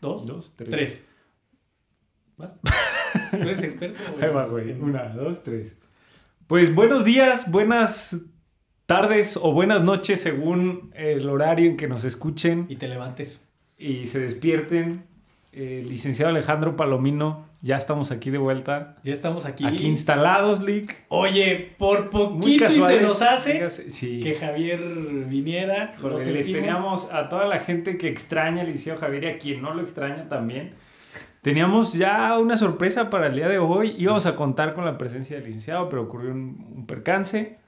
dos, Dos, tres. tres. ¿Vas? ¿Tú eres experto? Ahí va, güey. Una, dos, tres. Pues buenos días, buenas tardes o buenas noches según el horario en que nos escuchen Y te levantes. y se despierten. Eh, licenciado Alejandro Palomino, ya estamos aquí de vuelta. Ya estamos aquí. Aquí instalados, Lick. Oye, por poquito y se nos hace Sí. que Javier viniera. Porque les teníamos a toda la gente que extraña al licenciado Javier y a quien no lo extraña también. Teníamos ya una sorpresa para el día de hoy. Íbamos a contar con la presencia del licenciado, pero ocurrió un, un percance.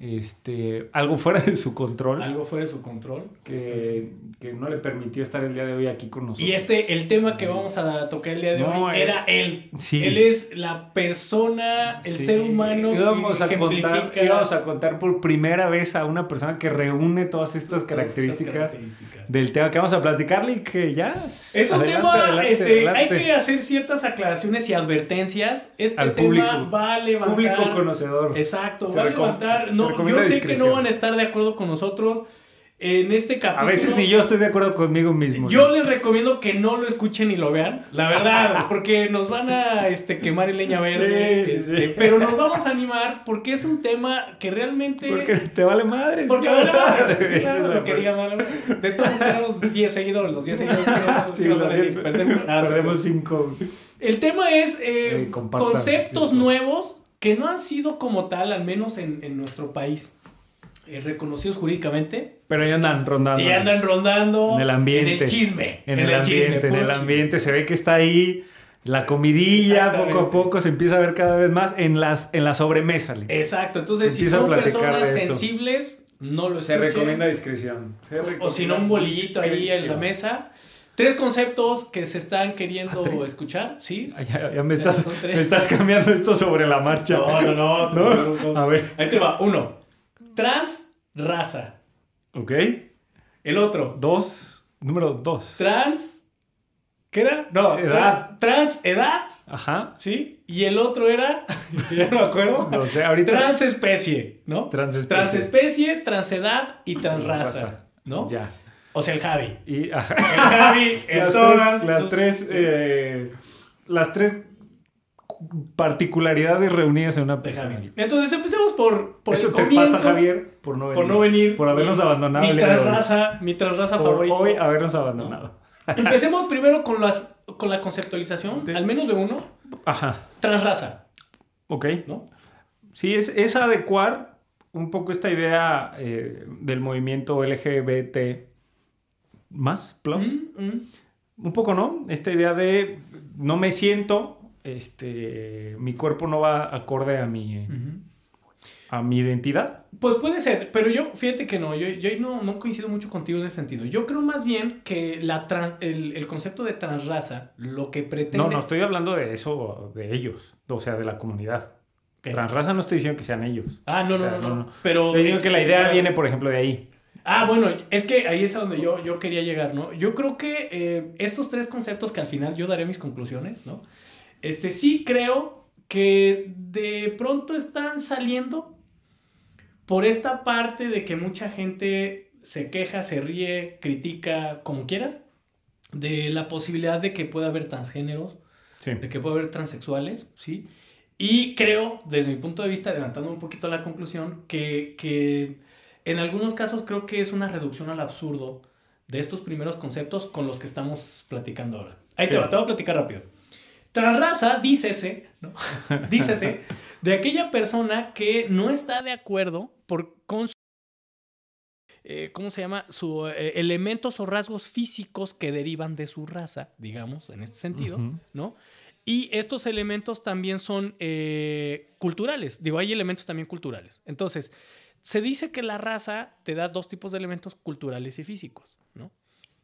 Este, algo fuera de su control Algo fuera de su control. que, que no le permitió estar el día de hoy aquí con nosotros. Y este, el tema que vamos a tocar el día de No, hoy eh, era él. sí. Él es la persona, el Sí. ser humano íbamos que a contar, íbamos a contar por primera vez a una persona que reúne todas estas todas características estas características. Del tema que vamos a platicarle y que ya Es un adelante, tema, adelante, este, adelante. hay que hacer ciertas aclaraciones y advertencias. Este Al tema público. va a levantar... público conocedor. Exacto, Se va a levantar... No, yo sé que no van a estar de acuerdo con nosotros en este capítulo. A veces ni yo estoy de acuerdo conmigo mismo. Yo les recomiendo que no lo escuchen ni lo vean, la verdad, porque nos van a este, quemar el leña verde. Sí, sí, sí. este, Pero nos vamos a animar porque es un tema que realmente. Porque te vale madre. Porque vale madre, claro, lo que digan. De todos tenemos 10 seguidores, los 10 seguidores que nos- van a decir, perdemos nada. Perdemos cinco. El tema es eh, conceptos nuevos que no han sido como tal, al menos en, en nuestro país, eh, reconocidos jurídicamente. Pero ya andan rondando. Y andan rondando En el ambiente. En el chisme. En, el, ambiente, en el chisme. ambiente. Se ve que está ahí. La comidilla, poco a poco, se empieza a ver cada vez más en, las, en la sobremesa. Exacto, entonces si son personas sensibles, no lo Se escuchen. recomienda discreción. Se O si no, un bolillito ahí en la mesa. Tres conceptos que se están queriendo Ah, ¿tres? escuchar, ¿sí? Ah, Ya, ya me, estás, me estás cambiando esto sobre la marcha. no, no. ¿No? A ver. Ahí te va. Uno, trans raza. Ok. El otro, Dos. Número dos. trans... ¿Qué era? No, Edad. Trans edad, Ajá. ¿sí? Y el otro era, ya no me acuerdo, No sé, ahorita. transespecie, ¿no? Transespecie. Transespecie, transedad y transraza, ¿no? Ya. O sea, el Javi. Y ajá. El Javi en las todas tres, las tres, eh, las tres particularidades reunidas en una persona. Entonces empecemos por, por Eso el te comienzo, pasa, Javier, por no venir. por no venir. Por habernos Mi- abandonado Mi transraza, mi transraza Por favorito. hoy habernos abandonado. Empecemos primero con, las, con la conceptualización, De- al menos de uno. Ajá. Transraza, Ok. ¿no? Sí, es, es adecuar un poco esta idea eh, del movimiento LGBT más, plus. Mm, mm. Un poco, ¿no? Esta idea de no me siento, este, mi cuerpo no va acorde a mi, a mi identidad. Pues puede ser, pero yo, fíjate que no, yo, yo no, no coincido mucho contigo en ese sentido. Yo creo más bien que la trans- el, el concepto de transraza, lo que pretende... No, no estoy hablando de eso, de ellos, o sea, de la comunidad. ¿Qué? Transraza no estoy diciendo que sean ellos. Ah, no, O no, sea, no, no, no, no. Pero... Estoy diciendo que la idea viene, por ejemplo, de ahí. Ah, bueno, es que ahí es a donde yo, yo quería llegar, ¿no? Yo creo que eh, estos tres conceptos que al final yo daré mis conclusiones, ¿no? Este, sí creo que de pronto están saliendo por esta parte de que mucha gente se queja, se ríe, critica, como quieras, de la posibilidad de que pueda haber transgéneros, Sí. de que pueda haber transexuales, ¿sí? Y creo, desde mi punto de vista, adelantando un poquito la conclusión, que, que en algunos casos creo que es una reducción al absurdo de estos primeros conceptos con los que estamos platicando ahora. Ahí te va, te voy a platicar rápido. Transraza, dícese, ¿no? dícese, de aquella persona que no está de acuerdo por, con su, eh, ¿cómo se llama? Su eh, elementos o rasgos físicos que derivan de su raza, digamos, en este sentido. ¿no? Y estos elementos también son eh, culturales. Digo, hay elementos también culturales. Entonces, se dice que la raza te da dos tipos de elementos culturales y físicos, ¿no?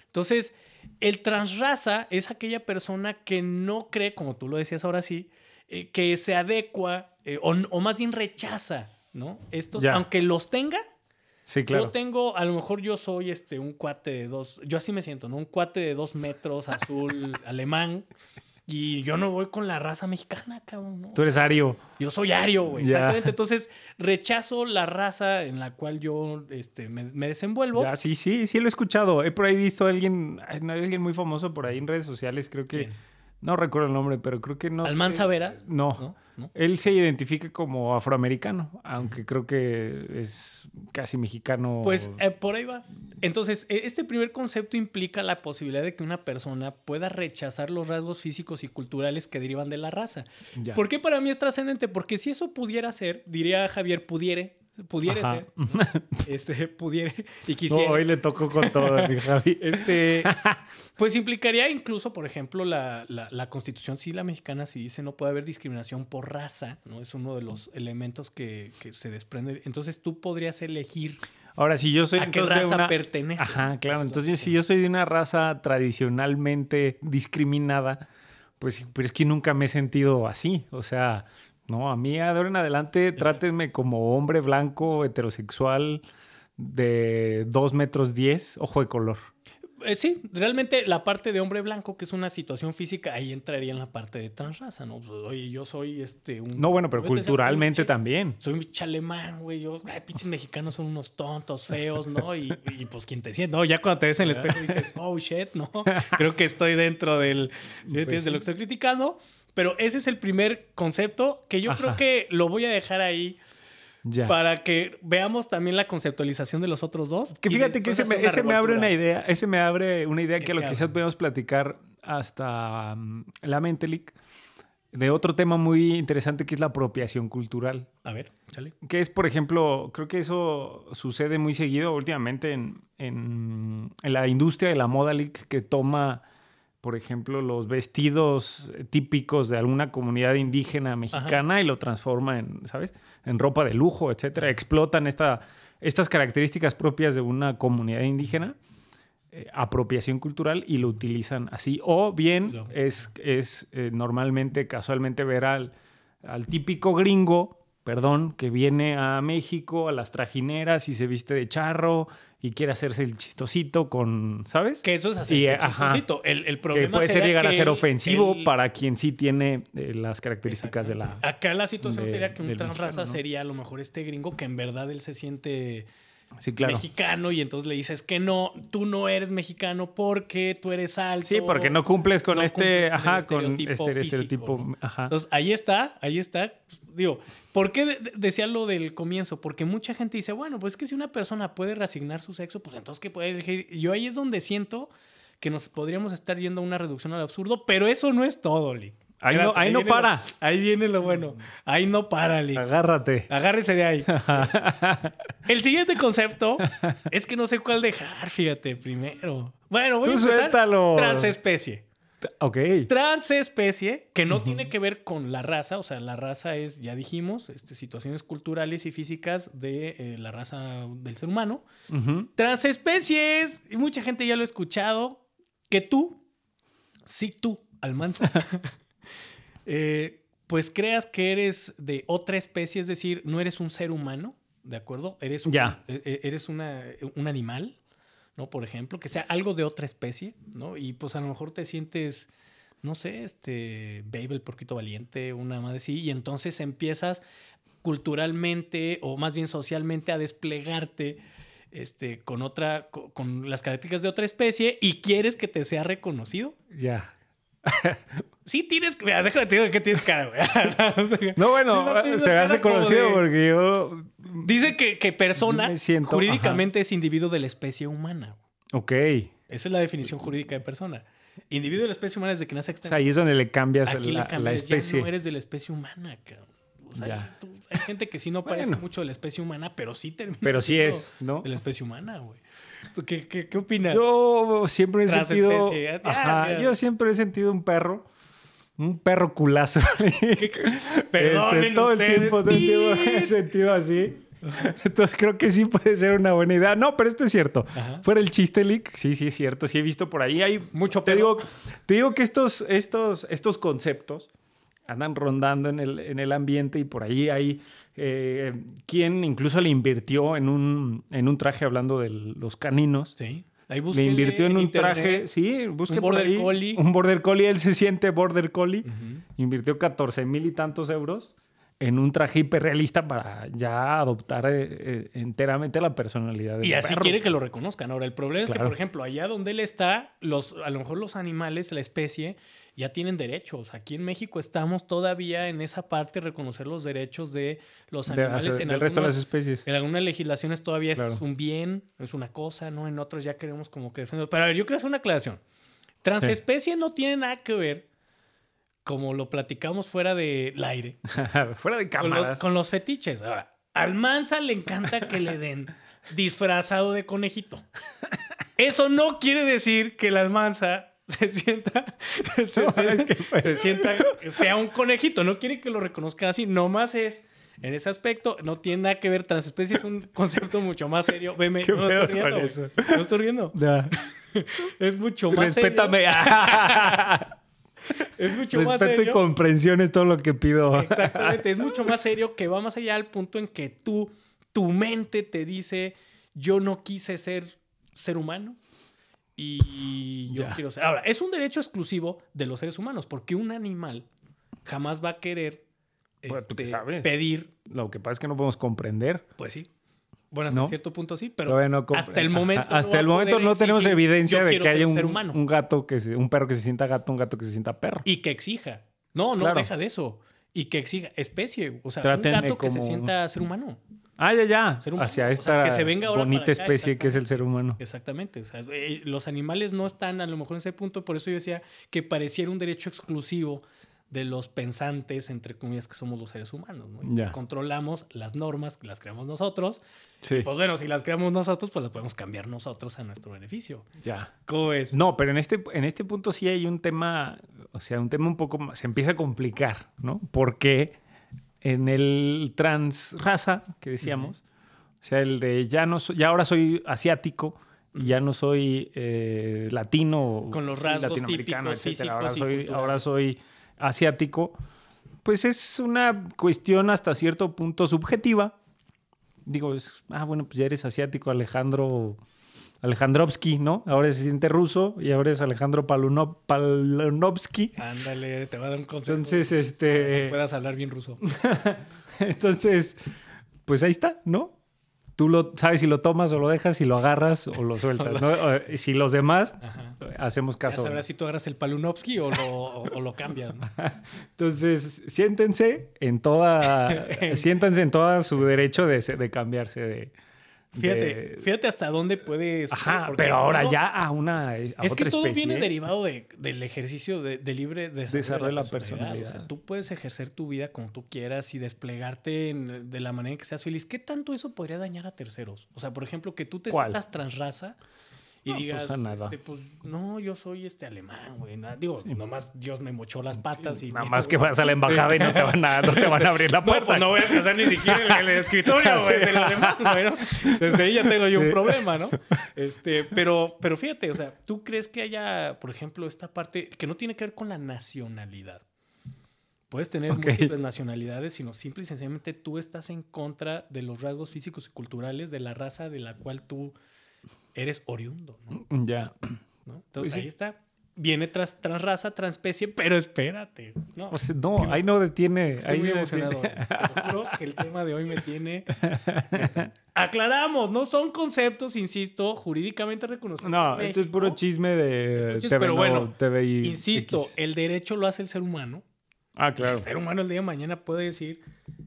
Entonces, el transraza es aquella persona que no cree, como tú lo decías ahora sí, eh, que se adecua eh, o, o más bien rechaza, ¿no? Estos, Ya. aunque los tenga, Sí, claro. yo tengo, a lo mejor yo soy este, un cuate de dos, yo así me siento, ¿no? Un cuate de dos metros, azul, alemán, Y yo no voy con la raza mexicana, cabrón. ¿no? Tú eres Ario. Yo soy ario, güey. Exactamente. Entonces, rechazo la raza en la cual yo este, me, me desenvuelvo. Ya, sí, sí, sí lo he escuchado. He por ahí visto a alguien, no, alguien muy famoso por ahí en redes sociales, creo que, ¿Quién? No recuerdo el nombre, pero creo que no. Almanza Vera. No, ¿No? ¿No? él se identifica como afroamericano, aunque creo que es casi mexicano. Pues eh, por ahí va. Entonces, e- este primer concepto implica la posibilidad de que una persona pueda rechazar los rasgos físicos y culturales que derivan de la raza. Ya. ¿Por qué para mí es trascendente? Porque si eso pudiera ser, diría Javier, pudiere, pudiera Ajá. ser, este, pudiere y No, quisiera. hoy le tocó con todo, Javi. Este, pues implicaría incluso, por ejemplo, la, la, la constitución, sí, la mexicana, sí dice no puede haber discriminación por raza, ¿no? Es uno de los elementos que, que se desprende. Entonces tú podrías elegir Ahora, si yo soy a qué entonces de raza una- perteneces. Ajá, claro. Entonces, si yo soy de una raza tradicionalmente discriminada, pues, pero es que nunca me he sentido así. O sea, no, a mí de ahora en adelante trátenme como hombre blanco, heterosexual, de 2 metros 10, ojo de color. Eh, sí, realmente la parte de hombre blanco, que es una situación física, ahí entraría en la parte de transraza, ¿no? Pues, Oye, yo soy este un. No, bueno, pero ser culturalmente también. Soy un chalemán, güey. Yo, ay, pinches mexicanos son unos tontos, feos, ¿no? Y, y, pues quien te siente, ¿no? Ya cuando te ves en el espejo dices, oh shit, ¿no? Creo que estoy dentro del. ¿sí? Pues de lo que estoy criticando. Pero ese es el primer concepto que yo creo que lo voy a dejar ahí Ya. para que veamos también la conceptualización de los otros dos. Que fíjate que ese me, hacer ese me abre una idea, ese me abre una idea ¿De que a lo qué quizás podemos platicar hasta mm, la Mentelic, de otro tema muy interesante que es la apropiación cultural. A ver, chale. Que es, por ejemplo, creo que eso sucede muy seguido últimamente en, en- en la industria de la moda Lic, que toma, por ejemplo, los vestidos típicos de alguna comunidad indígena mexicana y lo transforma en, ¿sabes? En ropa de lujo, etcétera. Explotan esta, estas características propias de una comunidad indígena, eh, apropiación cultural, y lo utilizan así. O bien es, es eh, normalmente, casualmente, ver al, al típico gringo, perdón, que viene a México, a las trajineras y se viste de charro y quiere hacerse el chistosito con, ¿sabes? Que eso es así. Chistosito. El, el que problema puede ser llegar a ser ofensivo el- para quien sí tiene eh, las características de la... Acá la situación de- sería que un transraza sería a lo mejor este gringo que en verdad él se siente Sí, claro. mexicano y entonces le dices que no, tú no eres mexicano porque tú eres alto. Sí, porque no cumples con no este, cumples con el ajá, con estereotipo este físico, estereotipo, ¿no? ajá. Entonces ahí está, ahí está. Digo, ¿por qué de- de- decía lo del comienzo? Porque mucha gente dice, bueno, pues es que si una persona puede reasignar su sexo, pues entonces ¿qué puede elegir? Yo ahí es donde siento que nos podríamos estar yendo a una reducción al absurdo, pero eso no es todo, Lee. Ahí no- ahí no lo- para. ahí viene lo bueno. Ahí no para, Lee. Agárrate. Agárrese de ahí. El siguiente concepto es que no sé cuál dejar, fíjate, primero. Bueno, voy Tú a empezar. suéltalo. Transespecie. Ok. Transespecie, que no tiene que ver con la raza, o sea, la raza es, ya dijimos, este, situaciones culturales y físicas de eh, la raza del ser humano. Ujú. Transespecies, y mucha gente ya lo ha escuchado, que tú, sí tú, Almanza, eh, pues creas que eres de otra especie, es decir, no eres un ser humano, ¿de acuerdo? Eres un, Ya. e- e- eres una- un animal, ¿no? Por ejemplo, que sea algo de otra especie, ¿no? Y pues a lo mejor te sientes, no sé, este, Babe el porquito valiente, una madre así, y entonces empiezas culturalmente o más bien socialmente a desplegarte este, con otra, co- con, las características de otra especie y quieres que te sea reconocido. Ya. Sí tienes, mira, déjame te digo que tienes cara, güey. No, bueno, Sí, se me hace conocido de- porque yo... Dice que, que persona siento- jurídicamente es individuo de la especie humana. Ok. Esa es la definición jurídica de persona. Individuo de la especie humana es de que nace O extra. sea, ahí es donde le cambias Aquí la, le cambias, la especie. ya no eres de la especie humana, cabrón. O sea, tú- hay gente que sí no parece Bueno. mucho de la especie humana, pero sí termina Pero sí es, ¿no? de la especie humana, güey. ¿Tú ¿Qué, qué, qué opinas? Yo siempre he sentido... Transespecie. Ah, Ajá, yo siempre he sentido un perro. Un perro culazo. Este, todo el tiempo, todo el tiempo he sentido así. Entonces creo que sí puede ser una buena idea. No, pero esto es cierto. Ajá. Fuera el chiste leak, sí, sí es cierto. Sí he visto por ahí. Hay Mucho te perro. digo, te digo que estos, estos, estos conceptos andan rondando en el, en el ambiente y por ahí hay eh, quien incluso le invirtió en un, en un traje hablando de los caninos. Sí. Ahí Le invirtió en un internet. traje, sí, busque un por border ahí, collie. Un border collie, él se siente border collie. Ujú. Invirtió 14 mil y tantos euros en un traje hiperrealista para ya adoptar eh, eh, enteramente la personalidad del Y así perro. quiere que lo reconozcan. Ahora, el problema es que, Claro. por ejemplo, allá donde él está, los, a lo mejor los animales, la especie, ya tienen derechos. Aquí en México estamos todavía en esa parte de reconocer los derechos de los De- animales. en, del resto de las especies. en algunas legislaciones todavía Claro. es un bien, es una cosa, ¿no? En otros ya queremos como que defender. Pero a ver, yo quiero hacer una aclaración. Transespecie no tiene nada que ver, como lo platicamos fuera del aire, Fuera de con los, cámaras. con los fetiches. Ahora, al Mansa le encanta que le den disfrazado de conejito. Eso no quiere decir que el Almanza se sienta, se, No, sienta- es que fue- se sienta- sea un conejito. No quiere que lo reconozcan así. Nomás es, en ese aspecto, no tiene nada que ver. Transespecie es un concepto mucho más serio. Veme, ¿Qué no estoy riendo. eso? No estoy riendo. Es mucho más Respétame. serio. Es mucho más Respeto y serio. comprensión es todo lo que pido. Exactamente, es mucho más serio que va más allá al punto en que tú, tu mente te dice, yo no quise ser ser humano y yo Ya. quiero ser. Ahora, es un derecho exclusivo de los seres humanos, porque un animal jamás va a querer Bueno, ¿tú qué este, sabes? pedir, Lo que pasa es que no podemos comprender. pues sí. Bueno, hasta ¿No? cierto punto sí, pero no hasta el momento. Ajá, Hasta va el momento no tenemos evidencia "Yo de que haya un ser un, humano". un gato que se- un perro que se sienta gato, un gato que se sienta perro. Y que exija. No, no Claro. deja de eso. Y que exija especie. O sea, Trátenme un gato que se sienta ser humano. Ah, ya, ya. Ser humano. Hacia O sea, esta que se venga bonita especie que es el ser humano. Exactamente. O sea, eh, los animales no están a lo mejor en ese punto. Por eso yo decía que pareciera un derecho exclusivo de los pensantes, entre comillas, que somos los seres humanos. ¿no? Ya. Controlamos las normas las creamos nosotros. Sí, Pues bueno, si las creamos nosotros, pues las podemos cambiar nosotros a nuestro beneficio. ya. ¿Cómo es? No, pero en este, en este punto sí hay un tema, o sea, un tema un poco más, se empieza a complicar, ¿no? Porque en el transraza que decíamos, o sea, el de ya no soy, ya ahora soy asiático y ya no soy eh, latino, Con los rasgos latinoamericano, típicos, etcétera. Ahora soy, ahora soy asiático, pues es una cuestión hasta cierto punto subjetiva. Digo, es, ah, bueno, pues ya eres asiático, Alejandro Alejandrovsky, ¿no? Ahora se siente ruso y ahora es Alejandro Paluno- Palunovsky. Ándale, te va a dar un consejo. Entonces, este, puedas hablar bien ruso. entonces, pues ahí está, ¿no? Tú lo sabes si lo tomas o lo dejas, si lo agarras o lo sueltas, ¿no? O- y si los demás Ajá. hacemos Ya caso. sabrás si tú agarras el Palunovsky o lo, o- o lo cambias. ¿no? Entonces, siéntense en toda, siéntanse en todo su derecho de cambiarse de. Fíjate, de- fíjate hasta dónde puede. suceder, Ajá, pero ahora todo- ya a una a Es otra que todo especie. viene derivado de- del ejercicio de, de libre desarrollo, Desarrollo de la O sea, personalidad. tú puedes ejercer tu vida como tú quieras y desplegarte en- de la manera en que seas feliz. ¿Qué tanto eso podría dañar a terceros? O sea, por ejemplo, que tú te ¿Cuál? sientas transraza y No, digas, pues, nada. este, pues no, yo soy este alemán, güey. Digo, nomás Dios me mochó las patas y Nada más que vas a la embajada y no te van a, no te van a abrir la No, puerta. pues no voy a empezar ni siquiera en el escritorio, güey, del alemán, güey, ¿no? Desde ahí ya tengo yo un Sí. problema, ¿no? Este, pero, pero fíjate, o sea, ¿tú crees que haya, por ejemplo, esta parte que no tiene que ver con la nacionalidad? Puedes tener múltiples nacionalidades, sino simple y sencillamente tú estás en contra de los rasgos físicos y culturales de la raza de la cual tú eres oriundo, ¿no? Ya. ¿No? Entonces Pues sí. ahí está. Viene tras, transraza, transespecie, pero espérate. No, O sea, no, ahí no detiene. Estoy ahí muy no emocionado. detiene. Te juro que el tema de hoy me tiene. Aclaramos, no son conceptos, insisto, jurídicamente reconocidos. No, esto es puro chisme de Chisme, TV, pero no, bueno, Insisto, el derecho lo hace el ser humano. Ah, claro. El ser humano el día de mañana puede decir,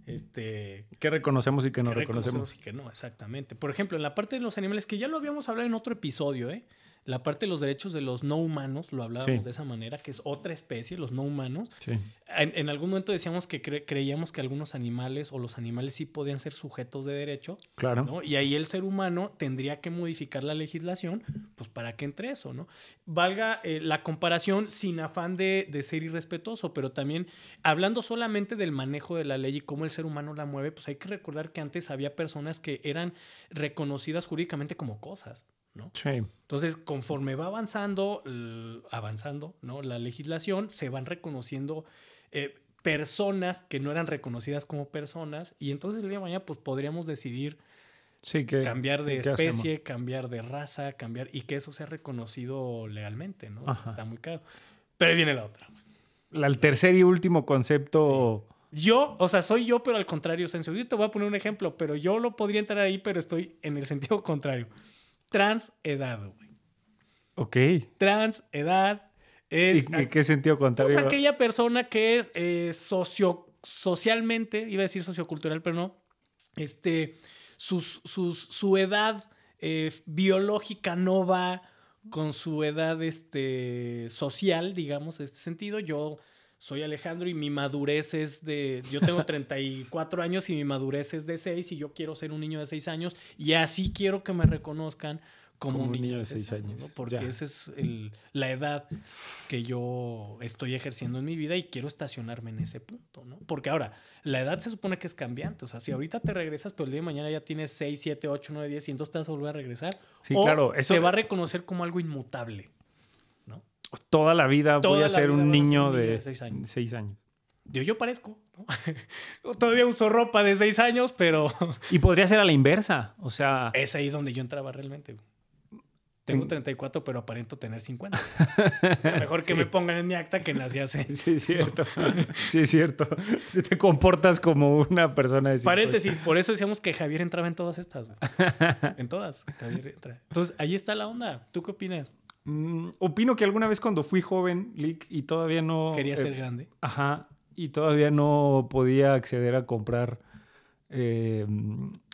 este, Que reconocemos y que no que reconocemos. y que no, exactamente. Por ejemplo, en la parte de los animales, que ya lo habíamos hablado en otro episodio, ¿eh? La parte de los derechos de los no humanos, lo hablábamos Sí. de esa manera, que es otra especie, los no humanos. Sí. En, en algún momento decíamos que cre- creíamos que algunos animales o los animales sí podían ser sujetos de derecho, Claro. ¿no? Y ahí el ser humano tendría que modificar la legislación, pues para que entre eso, ¿no? Valga eh, la comparación sin afán de, de ser irrespetuoso, pero también hablando solamente del manejo de la ley y cómo el ser humano la mueve, pues hay que recordar que antes había personas que eran reconocidas jurídicamente como cosas, ¿no? Sí. Entonces, conforme va avanzando, avanzando, ¿no? La legislación, se van reconociendo eh, personas que no eran reconocidas como personas y entonces el día de mañana pues podríamos decidir Sí, que. cambiar de sí, especie, cambiar de raza, cambiar y que eso sea reconocido legalmente, ¿no? Ajá. Está muy caro. Pero ahí viene la otra. La- el tercer y último concepto. Yo, o sea, soy yo, pero al contrario, Sencio. Yo te voy a poner un ejemplo, pero yo lo podría entrar ahí, pero estoy en el sentido contrario. Transedad, güey. Ok. Transedad es ¿Y, qué sentido pues, contrario? aquella persona que es eh, socio, socialmente, iba a decir sociocultural, pero no, este, sus, sus- su edad eh, biológica no va con su edad este, social, digamos, en este sentido. Yo soy Alejandro y mi madurez es de, yo tengo 34 años y mi madurez es de 6 y yo quiero ser un niño de 6 años y así quiero que me reconozcan como, un niño de 6 años, ¿no? porque esa es el- la edad que yo estoy ejerciendo en mi vida y quiero estacionarme en ese punto, ¿no? Porque ahora, la edad se supone que es cambiante, o sea, si ahorita te regresas, pero el día de mañana ya tienes 6, 7, 8, 9, 10 y entonces te vas a volver a regresar. Sí, o claro, eso- se va a reconocer como algo inmutable. Toda la vida Toda voy a ser un niño de de seis años. 6 años. Yo, yo parezco, ¿no? Todavía uso ropa de 6 años, pero Y podría ser a la inversa. O sea, es ahí donde yo entraba realmente. Tengo En- 34, pero aparento tener 50. Mejor que Sí. me pongan en mi acta que nací hace sí, es cierto. sí, es cierto. Si te comportas como una persona de 50. Paréntesis, por eso decíamos que Javier entraba en todas estas. En todas. Javier entra. Entonces, ahí está la onda. ¿Tú qué opinas? Mm, opino que alguna vez cuando fui joven, Lick, y todavía no... Quería eh, ser grande. Ajá. Y todavía no podía acceder a comprar eh,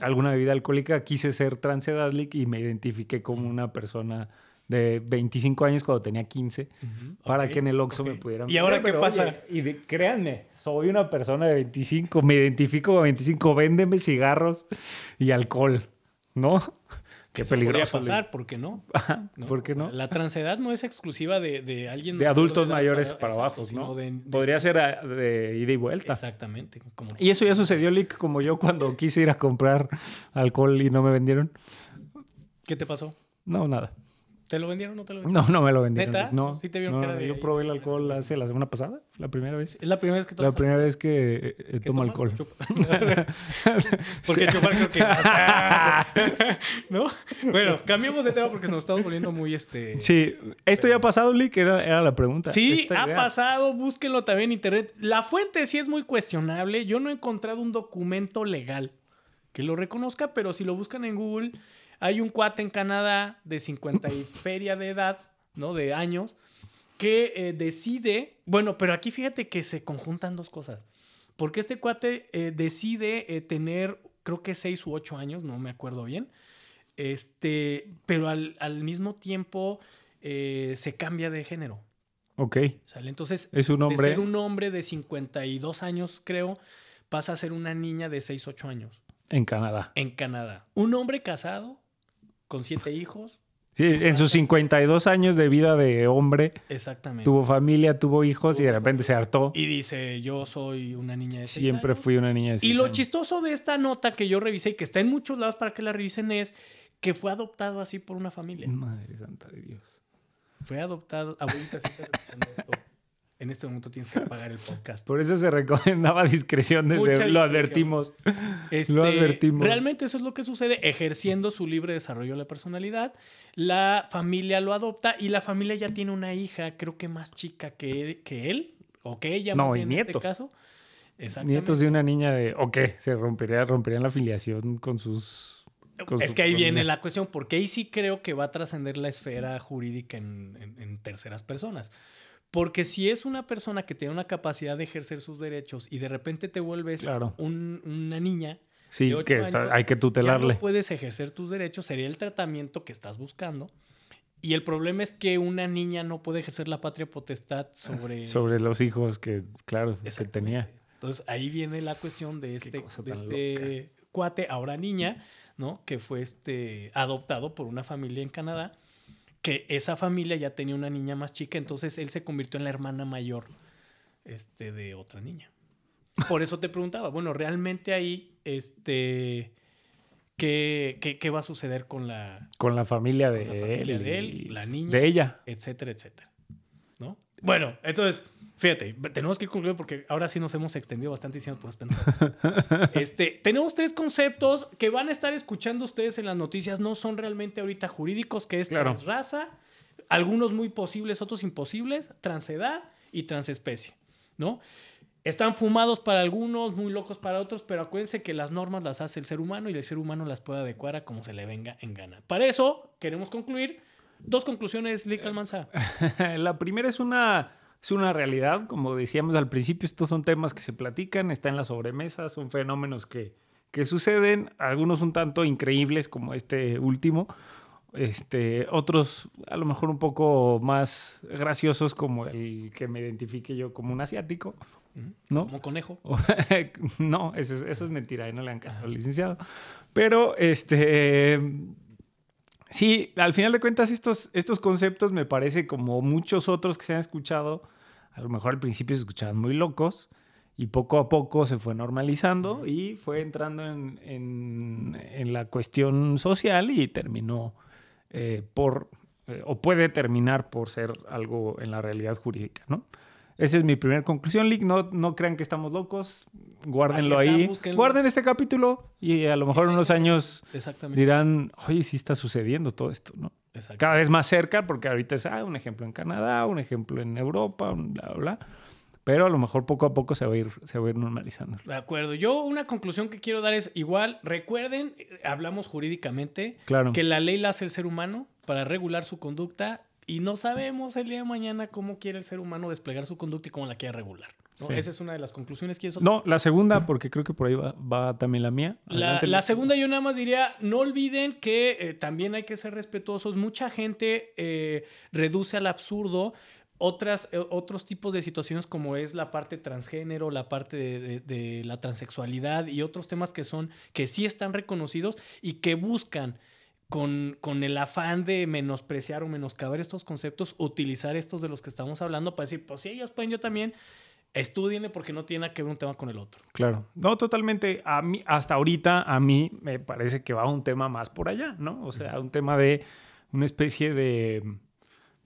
alguna bebida alcohólica. Quise ser transedad, Lick, y me identifiqué como una persona de 25 años cuando tenía 15 para que en el Oxxo ok. me pudieran ¿Y ahora qué pasa? oye, y de- créanme, soy una persona de 25, me identifico como 25, véndeme cigarros y alcohol, ¿no? Qué Eso podría peligroso. Lick. pasar, ¿por qué no? ¿No? ¿Por qué O sea, no? La transedad no es exclusiva de, de alguien... De adultos mayores exacto, para abajo, ¿no? de- Podría ser a- de ida y vuelta. Exactamente. Como, Y eso ya sucedió, Lick, como yo cuando quise ir a comprar alcohol y no me vendieron. ¿Qué te pasó? No, nada. ¿Te lo vendieron o no te lo vendieron? No, no me lo vendieron. ¿Neta? No, Sí te vieron no, que era de yo probé el alcohol hace la semana pasada, la primera vez. Es la primera vez que La tomas primera vez que eh, ¿Qué tomo alcohol. Porque chupar creo que... ¿No? Bueno, cambiemos de tema porque nos estamos volviendo muy este... Sí, esto ya ha pasado, Lick, era, era la pregunta. Sí, Esta ha idea. pasado, búsquenlo también en internet. La fuente sí es muy cuestionable. Yo no he encontrado un documento legal que lo reconozca, pero si lo buscan en Google, hay un cuate en Canadá de 50 y feria de edad, ¿no? De años, que eh, decide, bueno, pero aquí fíjate que se conjuntan dos cosas. Porque este cuate eh, decide eh, tener, creo que 6 u 8 años, no me acuerdo bien. Este, pero al, al mismo tiempo se cambia de género. Ok, ¿Sale? Entonces, es un de hombre. ser un hombre de 52 años, creo, pasa a ser una niña de 6, 8 años En Canadá. en Canadá. Un hombre casado con siete hijos. Sí, en sus 52 años de vida de hombre, Exactamente. tuvo familia, tuvo hijos y de repente se hartó. Y dice, yo soy una niña de 6 Siempre fui una niña de Y seis lo años. chistoso de esta nota que yo revisé y que está en muchos lados para que la revisen es que fue adoptado así por una familia. Madre santa de Dios. Fue adoptado. Abuelita, si estás escuchando esto, en este momento tienes que apagar el podcast. Por eso se recomendaba discreción desde Mucha lo advertimos. Este, Lo advertimos. Realmente eso es lo que sucede, ejerciendo su libre desarrollo de la personalidad. La familia lo adopta y la familia ya tiene una hija, creo que más chica que, que él, o que ella, No, más y bien en este caso. Exactamente. Nietos de una niña de. ¿O qué? Se rompería, romperían la afiliación con sus. Es que ahí viene la cuestión, porque ahí sí creo que va a trascender la esfera jurídica en, en- en terceras personas. Porque si es una persona que tiene una capacidad de ejercer sus derechos y de repente te vuelves Claro. un- una niña, Sí, de ocho que está- años, hay que ya tutelarle. no puedes ejercer tus derechos, sería el tratamiento que estás buscando. Y el problema es que una niña no puede ejercer la patria potestad sobre... Sobre los hijos que, claro, que tenía. Entonces ahí viene la cuestión de este, de este cuate, ahora niña, ¿no? Que fue este, adoptado por una familia en Canadá, que esa familia ya tenía una niña más chica, entonces él se convirtió en la hermana mayor este, de otra niña. Por eso te preguntaba, bueno, realmente ahí, este, ¿qué, qué, qué va a suceder con la, Con la familia de, con la familia él, de él, la niña? De ella. etcétera, etcétera. ¿No? Bueno, entonces, fíjate, tenemos que concluir porque ahora sí nos hemos extendido bastante diciendo por este, Tenemos tres conceptos que van a estar escuchando ustedes en las noticias, no son realmente ahorita jurídicos, que es Claro. transraza, algunos muy posibles, otros imposibles, transedad y transespecie, ¿no? Están fumados para algunos, muy locos para otros, pero acuérdense que las normas las hace el ser humano y el ser humano las puede adecuar a como se le venga en gana. Para eso, queremos concluir. Dos conclusiones, Lick Almanza. La primera es una, es una realidad, como decíamos al principio, estos son temas que se platican, están en la sobremesa, son fenómenos que, que suceden, algunos un tanto increíbles como este último, este, otros a lo mejor un poco más graciosos como el que me identifique yo como un asiático, ¿no? Como conejo. no, eso es, eso es mentira, ahí no le han caso al licenciado. Pero, este, sí, al final de cuentas, estos, estos conceptos me parece como muchos otros que se han escuchado, a lo mejor al principio se escuchaban muy locos y poco a poco se fue normalizando y fue entrando en, en- en la cuestión social y terminó eh, por, eh, o puede terminar por ser algo en la realidad jurídica, ¿no? Esa es mi primera conclusión, Lick. No, no crean que estamos locos. Guárdenlo Ahí ahí. Guarden este capítulo y a lo mejor en unos años dirán, oye, sí está sucediendo todo esto, ¿no? Exacto. Cada vez más cerca, porque ahorita es ah, un ejemplo en Canadá, un ejemplo en Europa, un bla, bla, bla. Pero a lo mejor poco a poco se va a ir, se va a ir normalizando. De acuerdo. Yo una conclusión que quiero dar es igual, recuerden, eh, hablamos jurídicamente, Claro. que la ley la hace el ser humano para regular su conducta y no sabemos el día de mañana cómo quiere el ser humano desplegar su conducta y cómo la quiere regular. ¿No? Sí. Esa es una de las conclusiones que eso... No, la segunda, porque creo que por ahí va, va también la mía. La, la segunda yo nada más diría, no olviden que eh, también hay que ser respetuosos. Mucha gente eh, reduce al absurdo otras, eh, otros tipos de situaciones como es la parte transgénero, la parte de, de- de la transexualidad y otros temas que son, que sí están reconocidos y que buscan con, con el afán de menospreciar o menoscabar estos conceptos, utilizar estos de los que estamos hablando para decir, pues si ellos pueden, yo también, estudienle porque no tiene que ver un tema con el otro. Claro. No, totalmente. A mí, hasta ahorita, a mí me parece que va un tema más por allá, ¿no? O sea, un tema de una especie de,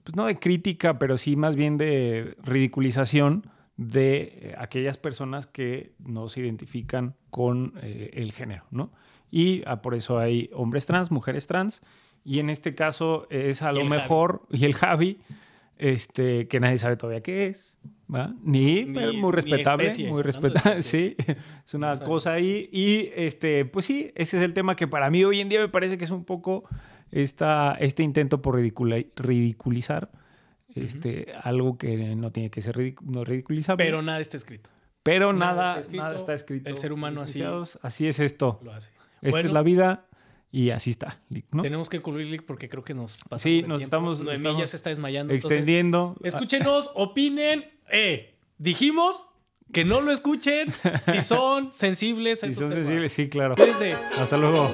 pues no de crítica, pero sí más bien de ridiculización de eh, aquellas personas que no se identifican con eh, el género, ¿no? Y ah, por eso hay hombres trans, mujeres trans, y en este caso es a lo el Javi. mejor, y el Javi, este, que nadie sabe todavía qué es, ¿va? Ni, Ni- pero ni muy respetable, especie, muy respetable, sí, es una No cosa ahí. Y este, pues sí, ese es el tema que para mí hoy en día me parece que es un poco esta, este intento por ridiculizar este, algo que no tiene que ser ridic- no ridiculizable. Pero nada está escrito. Pero nada nada, está escrito, nada está escrito. el ser humano así-. Así es esto. Lo hace. Esta Bueno, es la vida y así está, Lick, ¿no? Tenemos que concluir Lick, porque creo que nos pasamos Sí, nos estamos- Noemí estamos ya se está desmayando. entonces, Extendiendo. escúchenos, opinen. Eh, dijimos que no lo escuchen si son sensibles a Si estos son temas. sensibles, sí, claro. Cuídense. Hasta luego.